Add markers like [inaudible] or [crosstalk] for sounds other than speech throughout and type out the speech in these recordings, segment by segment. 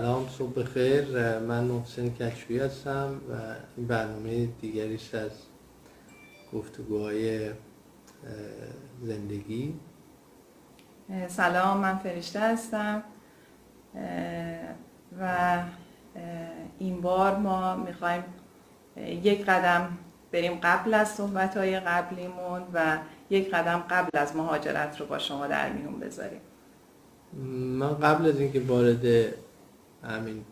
سلام صبح خیر من محسن کچوی هستم و این برنامه دیگریش از گفتگوهای زندگی. سلام من فرشته هستم. و این بار ما می‌خوایم یک قدم بریم قبل از صحبت های قبلیمون و یک قدم قبل از مهاجرت رو با شما در میون بذاریم. من قبل از اینکه وارد همین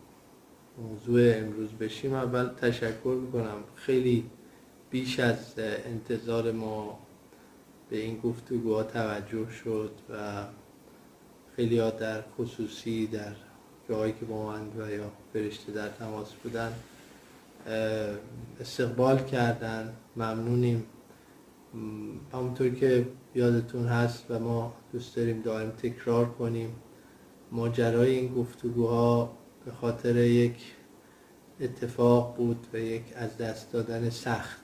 موضوع امروز بشیم. اول تشکر می‌کنم. خیلی بیش از انتظار ما به این گفتگوها توجه شد و خیلی ها در خصوصی در جایی که با من و یا فرشته در تماس بودن استقبال کردن. ممنونیم. همونطور که یادتون هست و ما دوست داریم دائم تکرار کنیم ماجرای این گفتگوها به خاطر یک اتفاق بود و یک از دست دادن سخت.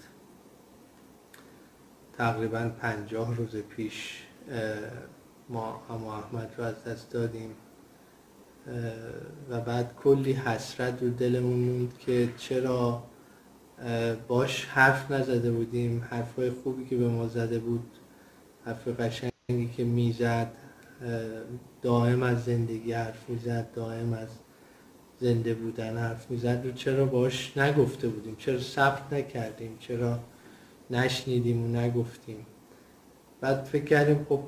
تقریبا پنجاه روز پیش ما اما احمد رو از دست دادیم. و بعد کلی حسرت رو دلمون موند که چرا باش حرف نزده بودیم. حرفای خوبی که به ما زده بود حرف قشنگی که می‌زد دائم از زندگی حرف می‌زد دائم از زنده بودن حرف می‌زد. رو چرا باش نگفته بودیم؟ چرا ثبت نکردیم؟ چرا نشنیدیم و نگفتیم؟ بعد فکر کردیم خب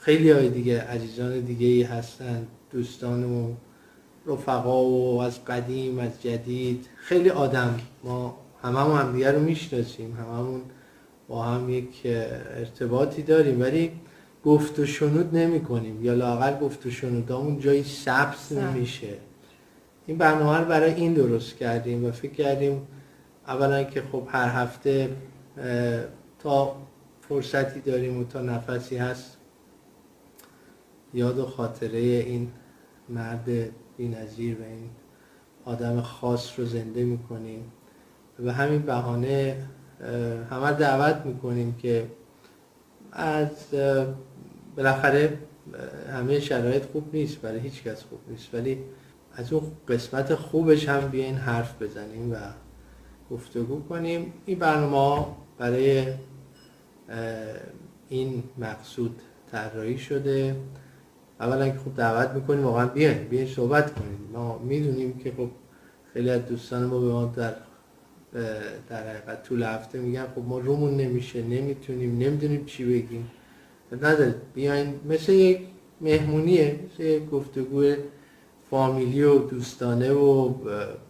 خیلی های دیگه عزیزان دیگه ای هستن دوستان و رفقا و از قدیم از جدید. خیلی آدم. ما هممون هم دیگه رو می‌شناسیم. هممون با هم یک ارتباطی داریم. ولی گفت و شنود نمی کنیم یا لاقل گفت و شنودامون جایی سبز. نمیشه. این برنامه رو برای این درست کردیم و فکر کردیم اولا که خب هر هفته تا فرصتی داریم و تا نفسی هست یاد و خاطره این مرد بینظیر و این آدم خاص رو زنده می‌کنیم و همین بهانه همه دعوت می‌کنیم که از بالاخره همه شرایط خوب نیست برای هیچ کس خوب نیست ولی از اون قسمت خوبش هم بیاین حرف بزنیم و گفتگو کنیم. این برنامه برای این مقصود طراحی شده. اولا که خوب دعوت می‌کنیم واقعا بیاین بیاین صحبت کنیم. ما می‌دونیم که خب خیلی از دوستان ما به ما در در حقیقت طول هفته میگن خب ما رومون نمیشه نمی‌تونیم نمی‌دونیم چی بگیم. ندارید بیاین. مثل یک مهمونیه مثل یک گفتگو فامیلی و دوستانه و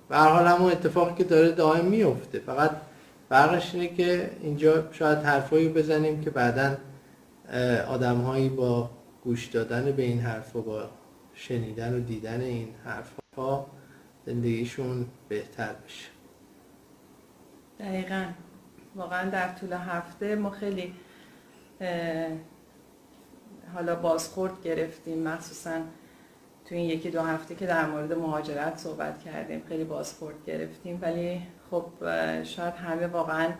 به حال همون اتفاقی که داره دائم میفته فقط فرقش اینه که اینجا شاید حرفایی بزنیم که بعدا آدمهایی با گوش دادن به این حرف و با شنیدن و دیدن این حرفها زندگیشون بهتر بشه. دقیقا. واقعا در طول هفته ما خیلی حالا بازخورد گرفتیم مخصوصا تو این یکی دو هفته که در مورد مهاجرت صحبت کردیم خیلی بازخورد گرفتیم ولی خب شاید همه واقعا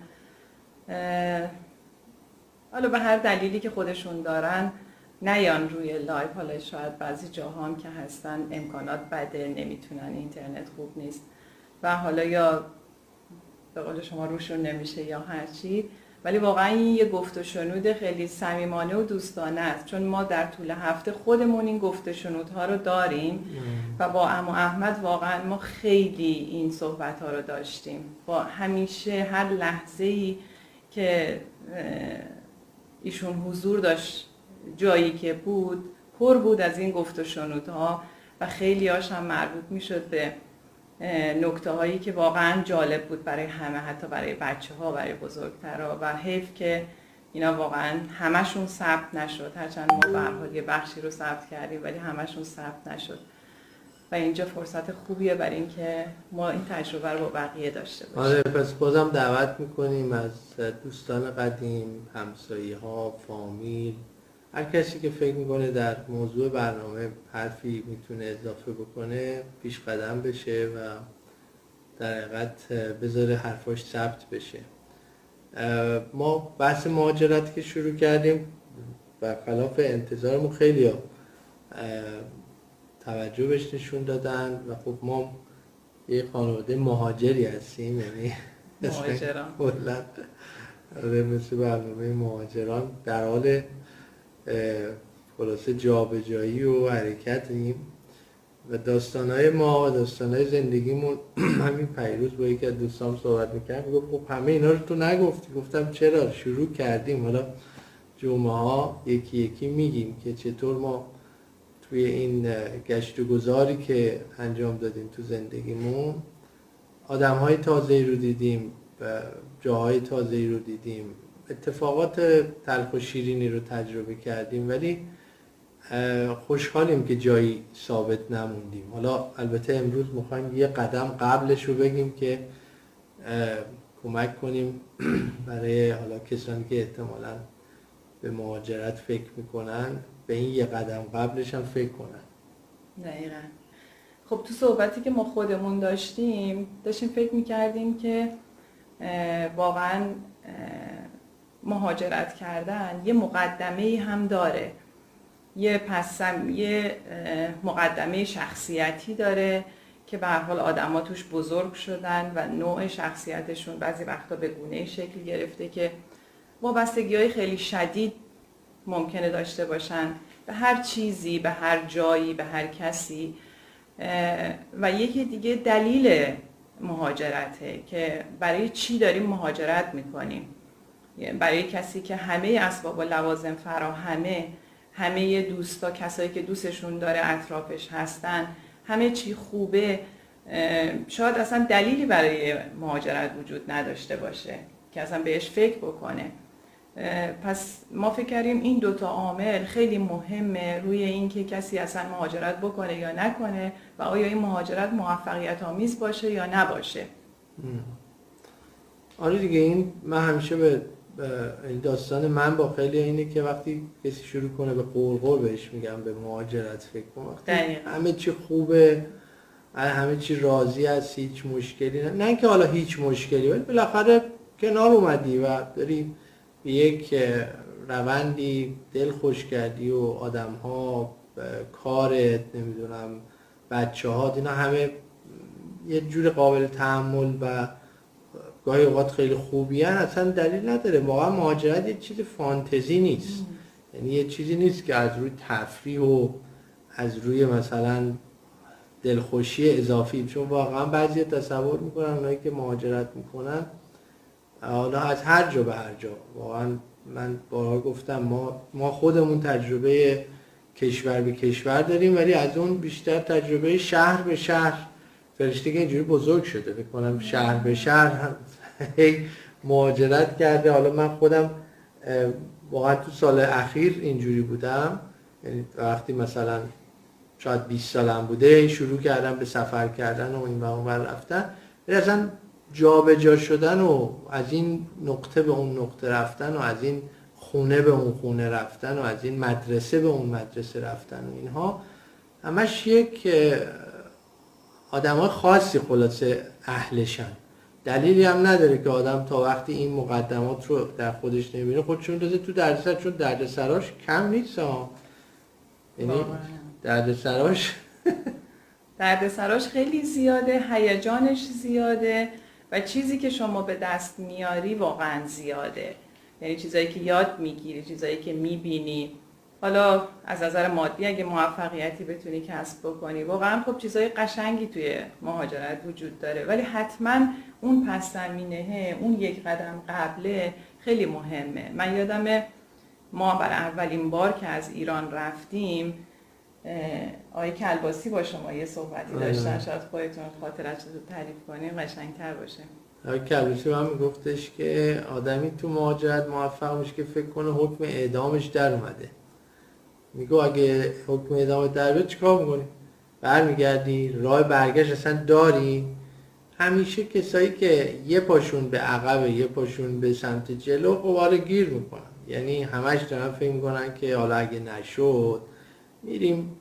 حالا به هر دلیلی که خودشون دارن نیان روی live. حالا شاید بعضی جاها هم که هستن امکانات بده نمی‌تونن اینترنت خوب نیست. و حالا یا به قول شما روشون نمیشه یا هرچی ولی واقعا این یه گفت و شنود خیلی صمیمانه و دوستانه است. چون ما در طول هفته خودمون این گفت و شنودها رو داریم و با اما احمد واقعا ما خیلی این صحبت ها رو داشتیم. با همیشه هر لحظه ای که ایشون حضور داشت جایی که بود پر بود از این گفت و شنودها و خیلی هاش هم مربوط می شد به نکته هایی که واقعا جالب بود برای همه حتی برای بچه ها برای بزرگترها و حیف که اینا واقعا همشون ثبت نشد. هرچند ما به یه بخشی رو ثبت کردیم ولی همشون ثبت نشد. و اینجا فرصت خوبیه برای اینکه ما این تجربه رو با بقیه داشته باشیم. آره پس بازم دعوت می‌کنیم از دوستان قدیم همسایی ها فامیل هر کسی که فکر می‌کنه در موضوع برنامه حرفی می‌تونه اضافه بکنه پیش قدم بشه و در حقیقت بذاره حرفاش ثبت بشه. ما بحث مهاجرت که شروع کردیم و خلاف انتظارمون خیلی ها توجه بهش نشون دادن و خب ما یه خانواده مهاجری هستیم یعنی مهاجران. [laughs] مثل برنامه مهاجران در حال خلاصه جابجایی و حرکتیم. و داستانهای ما و داستانهای زندگیمون [clears throat] همین پیروز با یکی از دوستان صحبت می‌کرد. گفت خب همه اینا رو تو نگفتی. گفتم چرا؟ شروع کردیم. حالا جمعه ها یکی یکی میگیم که چطور ما توی این گشت و گذاری که انجام دادیم تو زندگیمون آدم های تازه رو دیدیم و جاهای تازه رو دیدیم. اتفاقات تلخ و شیرینی رو تجربه کردیم ولی خوشحالیم که جایی ثابت نموندیم. حالا البته امروز می‌خوایم یه قدم قبلش رو بگیم که کمک کنیم [clears throat] برای حالا کسانی که احتمالا به مهاجرت فکر می‌کنن به این یه قدم قبلش هم فکر کنن. دقیقا. خب تو صحبتی که ما خودمون داشتیم داشتیم فکر می‌کردیم که واقعا مهاجرت کردن یه مقدمه هم داره. یه پسم یه مقدمه شخصیتی داره که به هر حال آدما توش بزرگ شدن و نوع شخصیتشون بعضی وقتا به گونه شکل گرفته که وابستگی های خیلی شدید ممکنه داشته باشن. به هر چیزی به هر جایی به هر کسی. و یکی دیگه دلیل مهاجرته که برای چی داریم مهاجرت می‌کنیم. برای کسی که همه اسباب و لوازم فراهمه همه دوستا کسایی که دوستشون داره اطرافش هستن همه چی خوبه شاید اصلا دلیلی برای مهاجرت وجود نداشته باشه که اصلا بهش فکر بکنه. پس ما فکر کردیم این دوتا عامل خیلی مهمه روی اینکه کسی اصلا مهاجرت بکنه یا نکنه و آیا این مهاجرت موفقیت آمیز باشه یا نباشه. آره دیگه این من همیشه به داستان من با خیلی اینه که وقتی کسی شروع کنه به قرقر بهش میگم به مهاجرت فکر کن وقتی همه چی خوبه همه چی راضی است هیچ مشکلی نه. نه که حالا هیچ مشکلی ولی بالاخره کنار اومدی و داری به یک روندی دل خوش کردی و آدم ها کارت نمی‌دونم بچه ها اینا همه یه جور قابل تحمل و گاهی اوقات خیلی خوبی اصلا دلیل نداره. واقعا مهاجرت یه چیز فانتزی نیست. یعنی یه چیزی نیست که از روی تفریح و از روی مثلا دلخوشی اضافی. چون واقعا بعضی تصور می‌کنن اونایی که مهاجرت می‌کنن حالا از هر جا به هر جا. واقعا من بارها گفتم ما, ما خودمون تجربه کشور به کشور داریم ولی از اون بیشتر تجربه شهر به شهر. فرشته که اینجوری بزرگ شده بکنم شهر به شهر هی مهاجرت کرده. حالا من خودم واقعا تو سال اخیر اینجوری بودم. یعنی وقتی مثلا شاید 20 سالم بوده شروع کردم به سفر کردن و این و اون رفتن. اصلا جا شدن و از این نقطه به اون نقطه رفتن و از این خونه به اون خونه رفتن و از این مدرسه به اون مدرسه رفتن و اینها همش یک آدم های خاصی خلاصه اهلشن. دلیلی هم نداره که آدم تا وقتی این مقدمات رو در خودش نمی‌بینه خودشون دازه تو دردسر چون دردسراش کم نیست ها یعنی دردسراش [laughs] دردسراش خیلی زیاده هیجانش زیاده و چیزی که شما به دست میاری واقعا زیاده. یعنی چیزایی که یاد می‌گیری چیزایی که می‌بینی. حالا از نظر مادی اگه موفقیتی بتونی کسب بکنی واقعا خب چیزای قشنگی توی مهاجرت وجود داره. ولی حتما اون پس زمینه اون یک قدم قبله خیلی مهمه. من یادم ما برای اولین بار که از ایران رفتیم آقای کلباسی با شما یه صحبتی آره. داشتن. شاید خودتون خاطرش رو تعریف کنیم قشنگتر باشه. آقای کلباسی هم میگفتش که آدمی تو مهاجرت موفق میشه که فکر کنه حکم اعدامش در اومده. میگو اگه حکم اعدام در بیاد چیکار می‌کنی؟ برمیگردی راه برگشت اصلا داری؟ همیشه کسایی که یه پاشون به عقب یه پاشون به سمت جلو خب گیر می‌کنن. یعنی همش دارن فکر می‌کنن که حالا اگه نشد میریم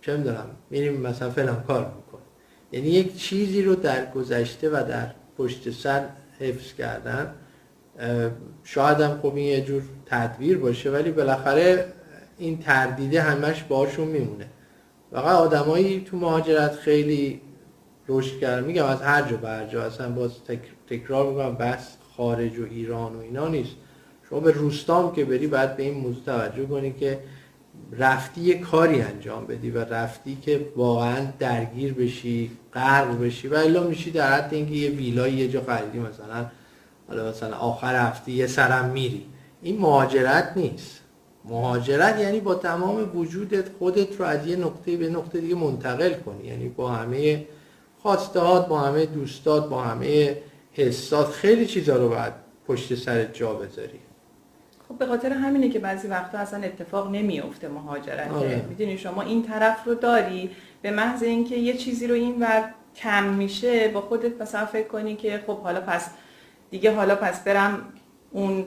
چه می‌دونم میریم مثلا فلان کار می‌کنیم. یعنی یک چیزی رو در گذشته و در پشت سر حفظ کردن شاید هم خب این یه جور تدبیر باشه ولی بالاخره این تردیده همش باشون میمونه. واقعا آدمایی تو مهاجرت خیلی رشد کردن. میگم از هر جا بر جا اصلا باز تکرار می‌کنم بس خارج و ایران و اینا نیست. شما به روستام که بری بعد به این موضوع توجه کنی که رفتی یه کاری انجام بدی و رفتی که واقعا درگیر بشی غرق بشی و الا میشی در حد اینکه یه ویلای یه جا خریدی مثلا حالا مثلا آخر هفته یه سرم میری. این مهاجرت نیست. مهاجرت یعنی با تمام وجودت خودت رو از یه نقطه به نقطه دیگه منتقل کنی. یعنی با همه خواستهات با همه دوستات با همه حسات خیلی چیزا رو باید پشت سر جا بذاری. خب به خاطر همینه که بعضی وقتا اصلا اتفاق نمیفته مهاجرت. آره. می‌دونی شما این طرف رو داری به محض اینکه یه چیزی رو این ور کم میشه با خودت مثلا فکر کنی که خب حالا پس دیگه حالا پس برم اون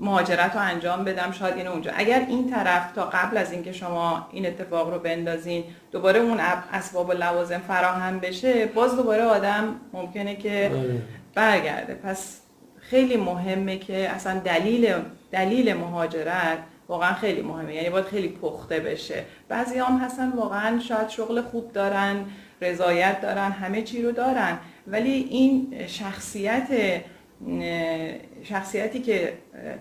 مهاجرت رو انجام بدم شاید اینو اونجا. اگر این طرف تا قبل از اینکه شما این اتفاق رو بندازین دوباره اون اسباب و لوازم فراهم بشه باز دوباره آدم ممکنه که آره. برگرده. پس خیلی مهمه که اصلا دلیل دلیل مهاجرت واقعا خیلی مهمه. یعنی باید خیلی پخته بشه. بعضی هم هستن واقعا شاید شغل خوب دارن رضایت دارن همه چی رو دارن. ولی این شخصیت شخصیتی که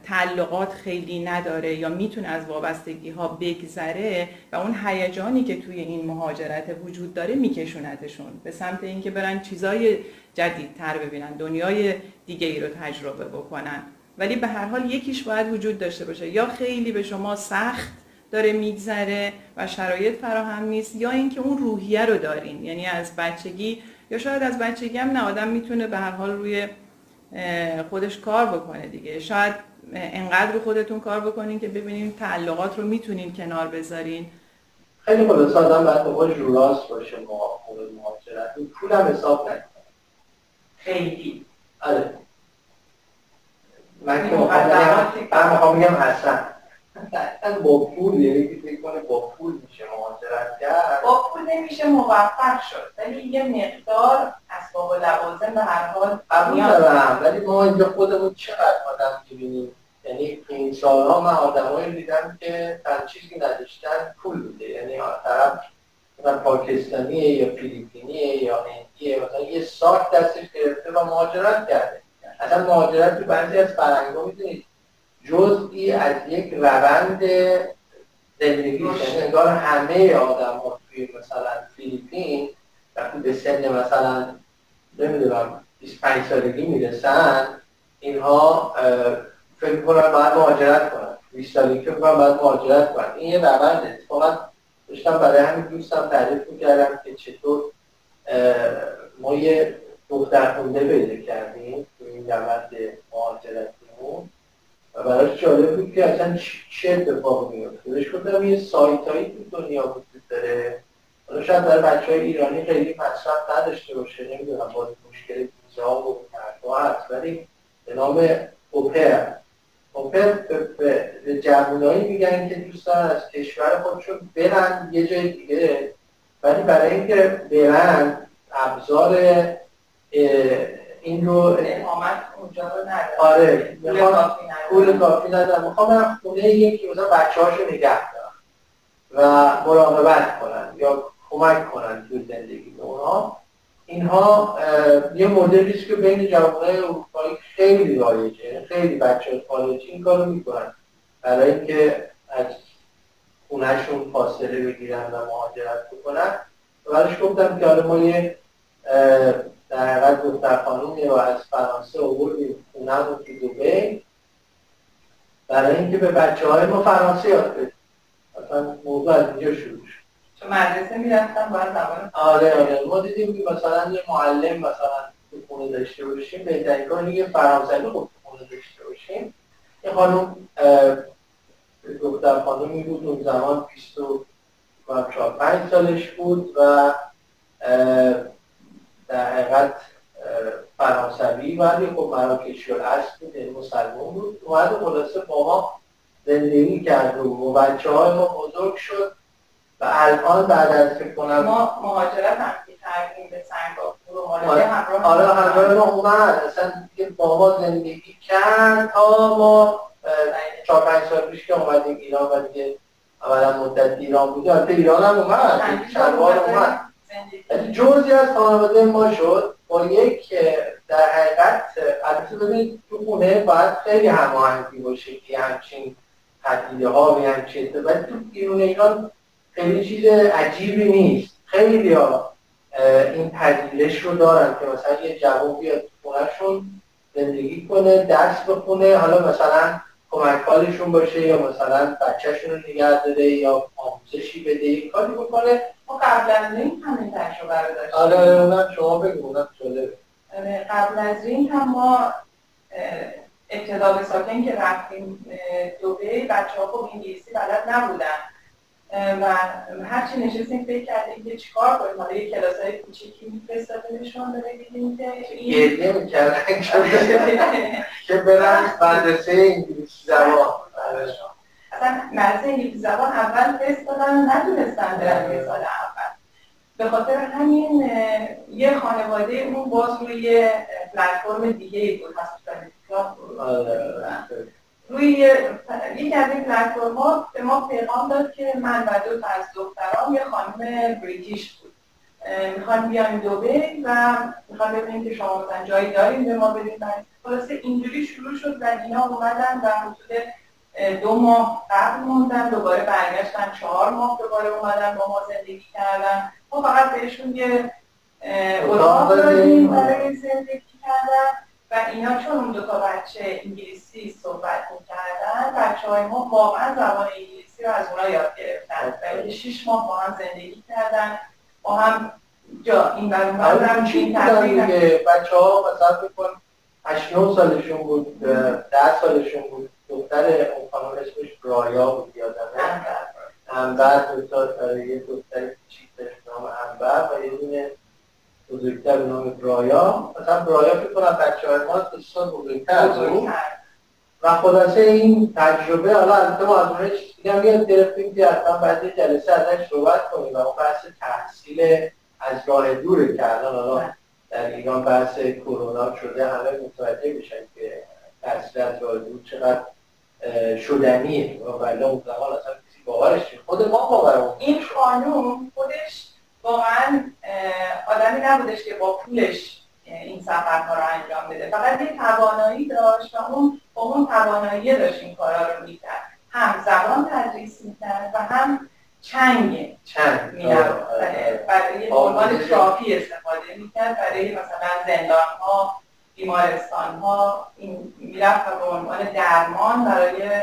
تعلقات خیلی نداره یا می‌تونه از وابستگی ها بگذره و اون هیجانی که توی این مهاجرت وجود داره میکشونتشون به سمت اینکه برن چیزای جدیدتر ببینن دنیای دیگه ای رو تجربه بکنن. ولی به هر حال یکیش باید وجود داشته باشه. یا خیلی به شما سخت داره میگذره و شرایط فراهم نیست یا اینکه اون روحیه رو دارین. یعنی از بچگی یا شاید از بچگی هم نه آدم می‌تونه به هر حال روی خودش کار بکنه دیگه. شاید انقدر رو خودتون کار بکنین که ببینین تعلقات رو می‌تونین کنار بذارین. خیلی خلاص آدم باید با رو راست باشه ما مورد مهاجرت پول هم حساب نکنه. خیلی. آره. من که می‌خوام بگم حسن با پول یعنی که فکر کنه با پول میشه مهاجرت کرد. با پول نمیشه موفق شد. ولی یه مقدار اسباب و لوازم به هر حال قبول ولی ما اینجا خودمون چقدر آدم می‌بینیم؟ یعنی تو این سالها من آدمایی دیدم که هر چیزی نداشتن پول بوده. یعنی طرف مثلا پاکستانیه یا فیلیپینیه یا هندیه مثلا یه ساک دستش گرفته و مهاجرت کرده. اصلا مهاجرت تو بعضی از فرنگا می‌دونید جزئی از یک روند زندگی یعنی انگار همه آدم ها توی مثلا فیلیپین وقتی به سن مثلا نمی‌دونم 25 سالگی می‌رسن اینها فکر کنن باید مهاجرت کنن. 20 سالگی فکر کنن باید مهاجرت کنن. این یه روند اتفاقا داشتم برای همین دوستم تعریف می‌کردم که چطور ما یه دختر خونده پیدا کردیم تو این روند مهاجرتیمون و براش جالب بود که اصلا چه اتفاق میفته بهش گفتم یه سایت هایی تو دنیا وجود داره. حالا شاید برای بچه های ایرانی خیلی مصرف نداشته باشه. نمی‌دونم با مشکل ویزا و حرفا هست ولی به نام اوپر. اوپر به جوانایی میگن که دوست دارن از کشور خودشون برن یه جای دیگه. ولی برای اینکه برن ابزار این رو آمد اونجا رو نداره. آره. پول کافی ندارم می‌خوام برم خونه یکی مثلا بچه هاشو نگه دارم و مراقبت کنن یا کمک کنن توی زندگی به اونها اینها یه مدلی که بین جوانای اروپایی خیلی رایجه خیلی بچه خارجی این کارو می‌کنن. برای اینکه از خونهشون فاصله بگیرن و مهاجرت بکنن. و برش گفتم که حالا ما یه در حقیقت دختر خانومی رو از فرانسه آوردیم رو تو دوبی برای اینکه به بچه های ما فرانسه یاد بدیم. مثلا موضوع از اینجا شروع شد. چون مدرسه می‌رفتن باید زبان آره آره. ما دیدیم که مثلا یه معلم مثلا تو خونه داشته باشیم بهترین کار یه فرانسوی خود تو خونه داشته باشیم. یه خانم دختر خانومی بود اون زمان 25 سالش بود و در حقیقت فرانسوی ولی خب مراکشی اصل بود یعنی مسلمان بود. اومد خلاصه با ما زندگی کرد و بچه های ما بزرگ شد. و الان بعد از فکر کنم ما مهاجرت هم که کردیم به سنگاپور آره همراه ما اومد. اصلا با ما زندگی کرد تا ما چهار پنج سال پیش که اومدیم ایران و دیگه اولا مدت ایران بوده. البته ایران هم اومد چند بار اومد. جزی از خانواده ما شد با یک در حقیقت البته ببینید تو خونه باید خیلی هماهنگی باشه که همچین پدیده ها و همچین ولی تو بیرون ایران خیلی چیز عجیبی نیست. خیلی ها این پذیرش رو دارن که مثلا یه جواب بیاد خونهشون زندگی کنه درس بخونه حالا مثلا کمکالشون باشه یا مثلا بچهشون رو نگه داره یا آموزشی بده یک کاری بکنه. ما قبل از این همین تجربه رو داشتیم آره اونم شما بگو اونم آره، قبل از این هم ما ابتدا به ساکن که رفتیم دوبه بچه ها خب انگلیسی بلد نبودن. و هرچی نشستیم فکر کردیم که چیکار کنیم. حالا یه کلاس های کوچیکی میفرستادنشون داره دیدیم که گریه می‌کردن که برن مدرسه انگلیسی زبان اصلا مدرسه انگلیسی زبان اول فرستادن ندونستن برن یه سال اول. به خاطر همین یه خانواده اون باز روی یه پلتفرم دیگه ای بود. روی یکی از این پلتفرم ها به ما پیغام داد که من و دو تا از دخترام یه خانم بریتیش بود. می‌خوان بیایم دوبه و می‌خوان ببینیم که شما مثلا جایی داریم به ما بدیم خلاصه اینجوری شروع شد و اینا اومدن و حدود دو ماه قبل موندن دوباره برگشتن. چهار ماه دوباره اومدن با ما زندگی کردن. ما فقط بهشون یه اتاق دادیم برای زندگی کردن. و اینا چون اون دو تا بچه انگلیسی صحبت می‌کردن بچه های ما واقعا زبان انگلیسی رو از اونا یاد گرفتن. و شیش ماه با هم زندگی کردن با هم جا این بر اون بر چی دیگه بچه ها مثلا بکن 8 سالشون بود ده سالشون بود. دختر اون خانم اسمش برایا بود یادمه؟ انبر دو یه دختر کوچیک داشت نام انبر و یه دونه بزرگتر به نام برایا. مثلا برایا فکر کنم بچه های ما دوستان بزرگتر از اون. و خلاصه این تجربه حالا از ما از اونها دیگه هم یاد گرفتیم که حتما بعد جلسه ازش صحبت کنیم و اون بحث تحصیل از راه دوره که الان حالا در ایران بحث کرونا شده همه متوجه میشن که تحصیل از راه دور چقدر شدنیه. و ولی اون زمان اصلا کسی باورش خود ما باورمون. این خانوم خودش واقعا آدمی نبودش که با پولش این سفرها رو انجام بده. فقط یه توانایی داشت و اون با اون توانایی داشت این کارا رو می‌کرد. هم زبان تدریس می‌کرد و هم چنگ چنگ. برای عنوان تراپی استفاده می‌کرد. برای مثلا زندان ها بیمارستان ها این می‌رفت و به عنوان درمان برای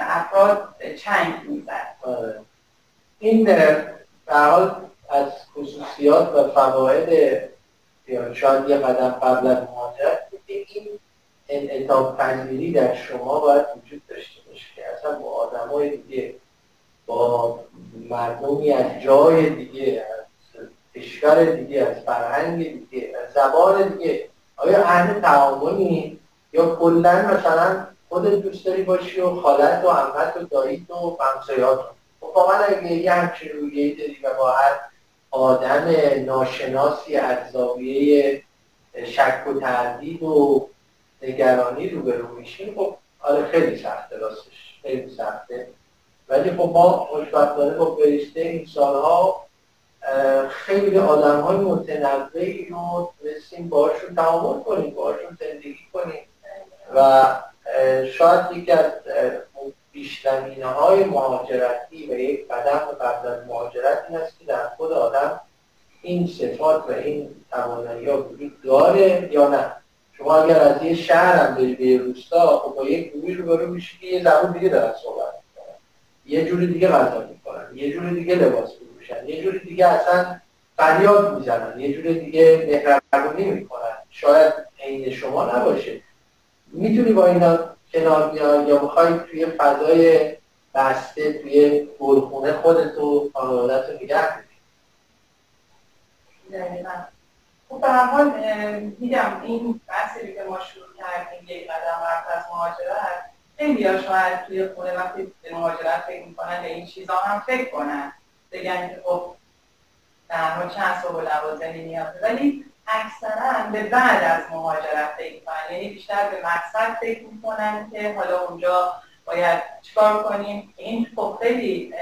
افراد چنگ می‌زد. آره. این در حال از خصوصیات و فواید شاید یه قدم قبل از مهاجرت این انعطاف پذیری در شما باید وجود داشته باشه که اصلا با آدمای دیگه با مردمی از جای دیگه از کشور دیگه از فرهنگ دیگه از زبان دیگه. آیا اهل تعاملی یا کلا مثلا خودت دوست داری باشی و خالت و عمت و داییت و همسایات خب اگه یه همچین رویه داری و با هر آدم ناشناسی از زاویه شک و تردید و نگرانی روبرو میشیم. خب آره خیلی سخته راستش خیلی سخته. ولی خب ما خوشبختانه با فرشته این سالها خیلی آدم های متنوعی رو تونستیم باشون تعامل کنیم باشون زندگی کنیم. و شاید یکی از پیشتمینه های مهاجرتی و یک قدم قبل از مهاجرت این است که در خود آدم این صفات و این توانایی ها وجود داره یا نه. شما اگر از یه شهر هم بری به روستا خب با یک گروهی رو برو میشی که یه زبان دیگه دارن صحبت می‌کنن. یه جوری دیگه غذا می‌کنن یه جوری دیگه لباس میپوشن یه جوری دیگه اصلا فریاد می‌زنن یه جوری دیگه مهربونی می‌کنن. شاید عین شما نباشه. می‌تونی با اینا کنار بیای یا می‌خوای توی فضای بسته توی گلخونه خودت و خانوادت رو نگه خب به هر حال میگم این بحثی که ما شروع کردیم یک قدم وقت از مهاجرت خیلی ها شاید توی خونه وقتی به مهاجرت فکر می‌کنن به این چیزها هم فکر کنن. بگن که خب در چند صبح و لوازمی نیازه. ولی اکثرا به بعد از مهاجرت فکر می‌کنن. یعنی بیشتر به مقصد فکر می‌کنن که حالا اونجا باید چیکار کنیم. این خب خیلی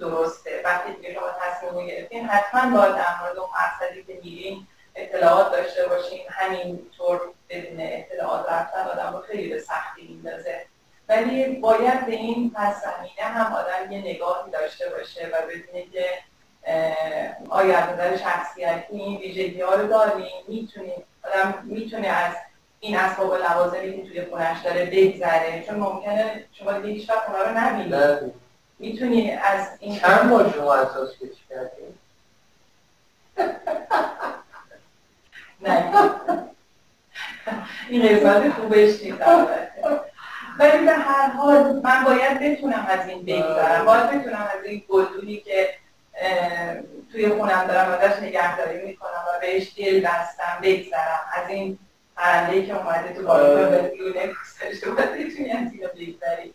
درسته. وقتی دیگه شما تصمیم گرفتین حتما باید در مورد اون مقصدی که میرین اطلاعات داشته باشین. همینطور بدون اطلاعات رفتن آدم رو خیلی به سختی میندازه. ولی باید به این پس زمینه هم آدم یه نگاهی داشته باشه و بدونه که آیا از نظر شخصیتی این ویژگی ها رو داریم؟ می‌تونیم آدم می‌تونه از این اسباب لوازمی که توی خونش داره بگذره. چون ممکنه شما دیگه هیچ وقت اونا رو نبینید می‌تونی از این چند بار شما اساس کشی کردیم [laughs] نه. این قسمت خوبش نیست. ولی به هر حال من باید بتونم از این بگذرم. باید بتونم از این گلدونی که توی خونم دارم ازش نگهداری می‌کنم و بهش دل بستم بگذرم. از این پرنده که اومده تو بالکن به دیونه گذاشته بتونی از اینو بگذری.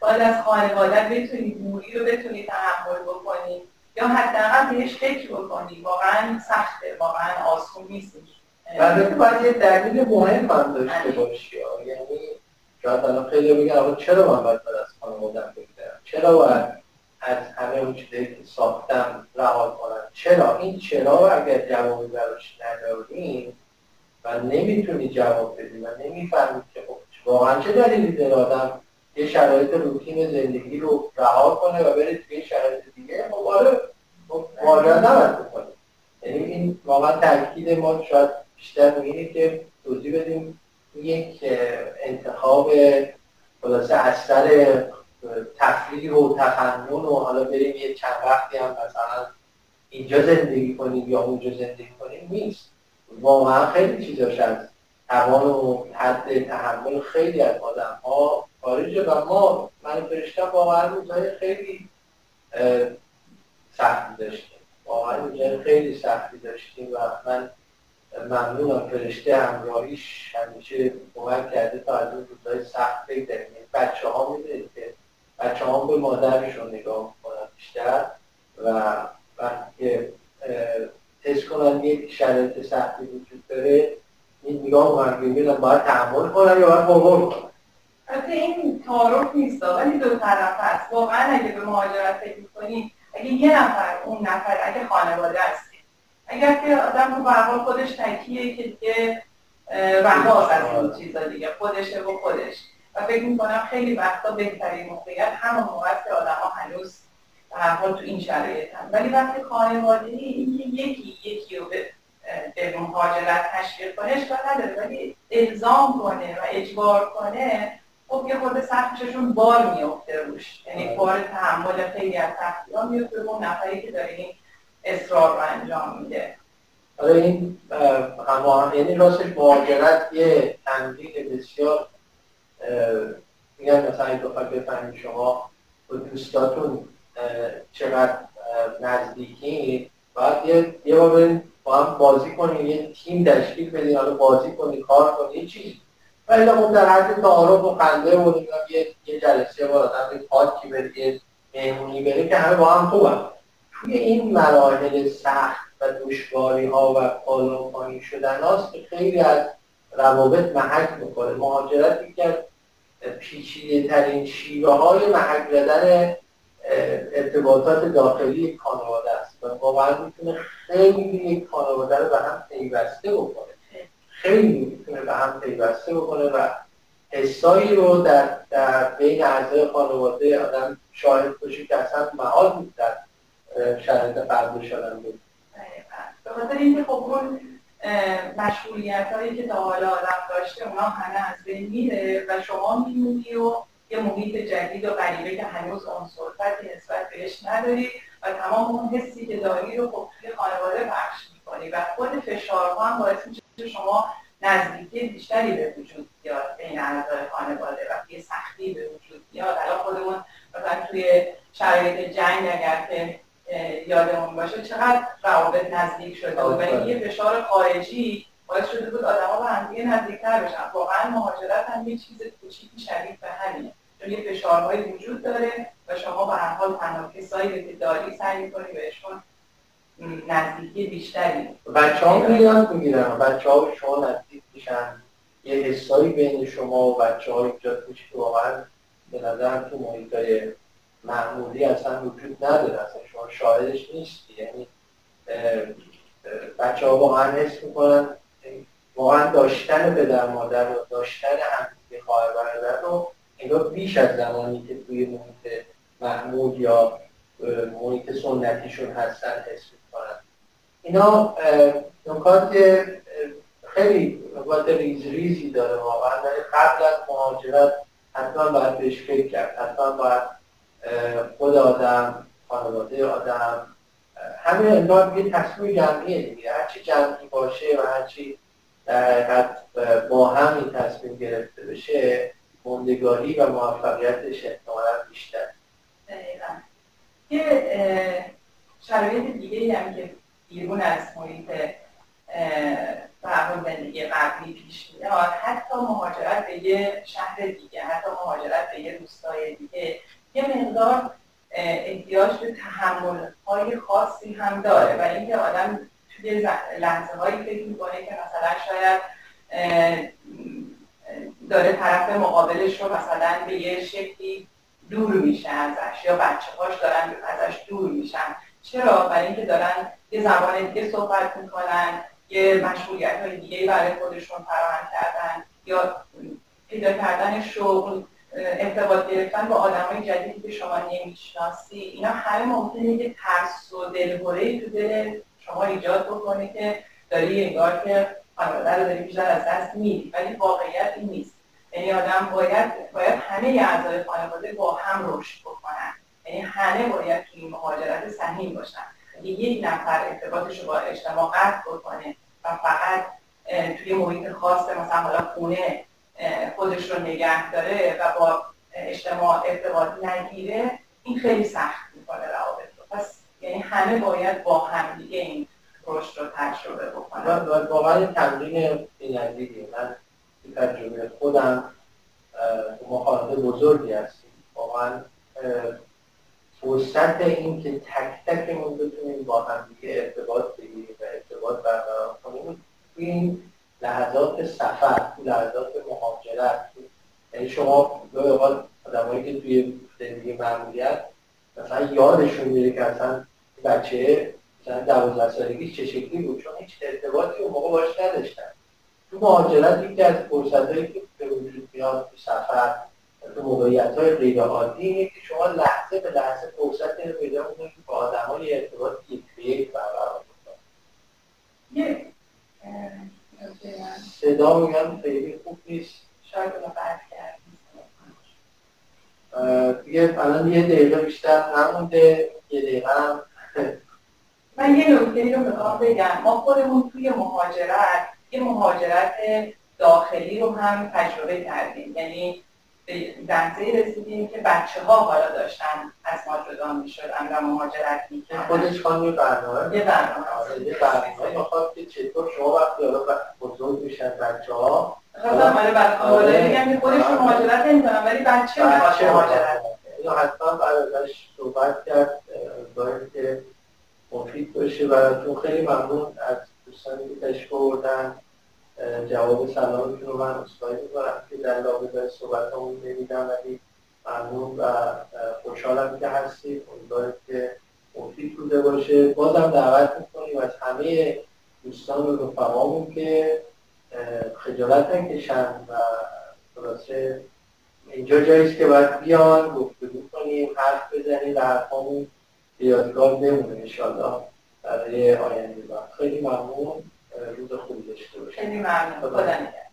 باید از خانوادت بتونی موری رو بتونی تحمل بکنی یا حداقل بهش فکر بکنی. واقعا سخته واقعا آسون نیست. البته باید یه دلیل مهم هم داشته باشی. یعنی شاید الان خیلی بگم چرا من باید از خانوادم بگذرم؟ چرا باید؟ از همه اون چیزایی که ساختم رها کنم. چرا؟ این چرا اگر جوابی براش نداریم و نمی‌تونی جواب بدی و نمی‌فهمی که خب واقعا چه دلیلی داره آدم یه شرایط روتین زندگی رو رها کنه و بره توی شرایط دیگه؟ مواجهه نباید بکنه یعنی این واقعا تاکید ما شاید بیشتر اینه که توضیح بدیم. یک انتخاب خلاصه اثر تفریح و تفنن و حالا بریم یه چند وقتی هم مثلا اینجا زندگی کنیم یا اونجا زندگی کنیم نیست. واقعا خیلی چیزاش از توان و حد تحمل خیلی از آدم ها خارجه و ما من فرشتم واقعا روزهای خیلی سختی داشتیم. واقعا روزهای خیلی سختی داشتیم و من ممنونم. فرشته همراهیش همیشه کمک کرده تا از اون روزهای سخت بگذریم. بچه ها می‌دونید که بچه ها به مادرشون نگاه کنن بیشتر و وقتی که حس کنن یک شرایط سختی وجود داره این نگاه کنن ببینن باید تحمل کنن یا باید قبول کنن؟ البته این تعارف نیست ولی دو طرف هست. واقعا اگه به مهاجرت فکر کنید اگه یه نفر اون نفر اگه خانواده هست اگر که آدم رو به خودش تکیه که دیگه رهاز از این چیزا دیگه خودشه و خودش. و فکر می‌کنم خیلی وقتا بهترین موقعیت همون موقع که آدم ها هنوز در حال تو این شرایط هم ولی وقتی خانواده این یکی یکی رو به به مهاجرت تشویق کنه اشکال نداره ولی الزام کنه و اجبار کنه خب یه خود سختشون بار میفته روش. یعنی آره. بار تحمل خیلی از سختی ها میفته اون نفری که داره این اصرار رو انجام میده. آره این یعنی راستش مهاجرت یه تمرین بسیار میگن مثلا این دفعه بفهمید شما با دوستاتون چقدر نزدیکی باید یه یه بار با هم بازی کنید یه تیم تشکیل بدین حالا بازی کنید کار کنید یه چیز ولی خب در حد تعارف و خنده و یه یه جلسه با آدم پاکی بره یه مهمونی بره که همه با هم خوبن. توی این مراحل سخت و دشواری ها و بالا پایین شدن هاست که خیلی از روابط محک می‌کنه. مهاجرت یکی از پیچیده ترین شیوه های محک زدن ارتباطات داخلی خانواده است و واقعا می‌تونه خیلی یک خانواده رو به هم پیوسته بکنه. خیلی می‌تونه به هم پیوسته بکنه و حسایی رو در, در بین اعضای خانواده آدم شاهد باشه که اصلا محال بود در شرایط قبل شدن. بود به خاطر اینکه خب مشغولیت هایی که تا حالا آدم داشته اونا همه از بین میره و شما میمونی و یه محیط جدید و غریبه که هنوز اون صحبتی نسبت بهش نداری و تمام اون حسی که داری رو خب توی خانواده پخش می‌کنی و خود فشارها هم باعث میشه شما نزدیکی بیشتری به وجود بیاد بین اعضای خانواده و یه سختی به وجود بیاد. الان خودمون مثلا توی شرایط جنگ اگر که یادمون باشه چقدر روابط نزدیک شده و ولی یه فشار خارجی باعث شده بود آدما به هم نزدیکتر بشن. واقعا مهاجرت هم یه چیز کوچیکی شدید به همینه چون یه فشارهایی وجود داره و شما به هر حال تنها کسایی که داری سعی می‌کنی بهشون نزدیکی بیشتری. بچه ها میاد می‌گیرن. بچه ها شما نزدیک میشن. یه حسایی بین شما و بچه ها ایجاد میشه واقعا به نظر تو محیط های معمولی اصلا وجود نداره اصلا شما شاهدش نیستی. یعنی بچه ها واقعا حس می‌کنن واقعا داشتن پدر مادر و داشتن همدیگه خواهر برادر رو انگار بیش از زمانی که توی محیط محمود یا محیط سنتیشون هستن حس می‌کنن. اینا نکات خیلی نکات ریز ریزی داره واقعا. ولی قبل از مهاجرت حتما باید بهش فکر کرد حتما باید خود آدم خانواده آدم همه انگار یه تصمیم جمعیه دیگه. هرچی جمعی باشه و هرچی در حقیقت با هم این تصمیم گرفته بشه موندگاری و موفقیتش احتمالا بیشتر. یه شرایط دیگه هم که بیرون از محیط و زندگی قبلی پیش میاد. حتی مهاجرت به یه شهر دیگه حتی مهاجرت به یه روستای دیگه یه مقدار احتیاج به تحمل های خاصی هم داره و اینکه آدم توی لحظه هایی فکر می‌کنه که مثلا شاید داره طرف مقابلش رو مثلا به یه شکلی دور میشه ازش یا بچه هاش دارن ازش دور میشن چرا؟ برای اینکه دارن یه زبان دیگه صحبت می‌کنن یه مشغولیت های دیگه برای خودشون فراهم کردن یا پیدا کردن شغل ارتباط گرفتن با آدم های جدیدی که شما نمی‌شناسی. اینا همه ممکنه یه ترس و دلهوره تو دل شما ایجاد بکنه که داری انگار که خانواده رو داری بیشتر از دست میدی. ولی واقعیت این نیست. یعنی آدم باید باید همه اعضای خانواده با هم رشد بکنن. یعنی همه باید توی این مهاجرت سهیم باشن. اگه یک نفر ارتباطش رو با اجتماع قطع بکنه و فقط توی محیط خاص مثلا حالا خونه خودش رو نگه داره و با اجتماع ارتباط نگیره این خیلی سخت می‌کنه روابط رو. پس یعنی همه باید با هم دیگه این رشد رو تجربه بکنن. واقعا این تمرین بینندگی من تجربه خودم خانواده بزرگی هستیم. واقعا فرصت این که تک تکمون بتونیم با هم دیگه ارتباط بگیریم و ارتباط برقرار کنیم این لحظات سفر لحظات مهاجرت. یعنی شما به اوقات آدمایی که توی زندگی معمولیت مثلا یادشون میره که اصلا بچه مثلا دوازده سالگی چه شکلی بود چون هیچ ارتباطی اون موقع باش نداشتن. تو مهاجرت یکی از فرصتهایی که به وجود میاد تو سفر تو موقعیت های غیر عادی اینه که شما لحظه به لحظه فرصت رو پیدا می‌کنید که با آدمای ارتباط یک به یک برقرار بکنید صدا میگم خیلی خوب نیست. شاید رو فرق کرد دیگه الان یه دقیقه بیشتر نمونده یه دقیقه هم. من یه نکته رو می‌خوام بگم. ما خودمون توی مهاجرت یه مهاجرت داخلی رو هم تجربه کردیم. یعنی لحظه رسیدیم که بچه ها حالا داشتن از ما جدا می شدن و مهاجرت می کردن خودش خواهی یه برنامه. یه برنامه. آره، یه برنامه. می‌خواد که چطور شما وقتی حالا بزرگ میشن بچه ها خواستم آره بعد خانواده بگم که خودشون مهاجرت نمی‌کنن ولی بچه می‌خواد مهاجرت. اینو حتما ازش صحبت کرد باید که مفید باشه براتون. خیلی ممنون از دوستانی که تشکر بردن جواب سلامتون رو من اصلاحی می‌کنم که در رابطه صحبت همون نمیدم ولی ممنون و خوشحالم که هستید. امیدوارم که مفید بوده باشه. بازم دعوت می‌کنیم از همه دوستان و رفقامون که خجالت نکشن و خلاصه اینجا جاییست که باید بیان گفتگو کنیم حرف بزنیم و حرفامون به یادگار بمونه انشالله برای آینده. خیلی ممنون. روز خوبی داشته باشید. خیلی ممنون. خدا نگهدار.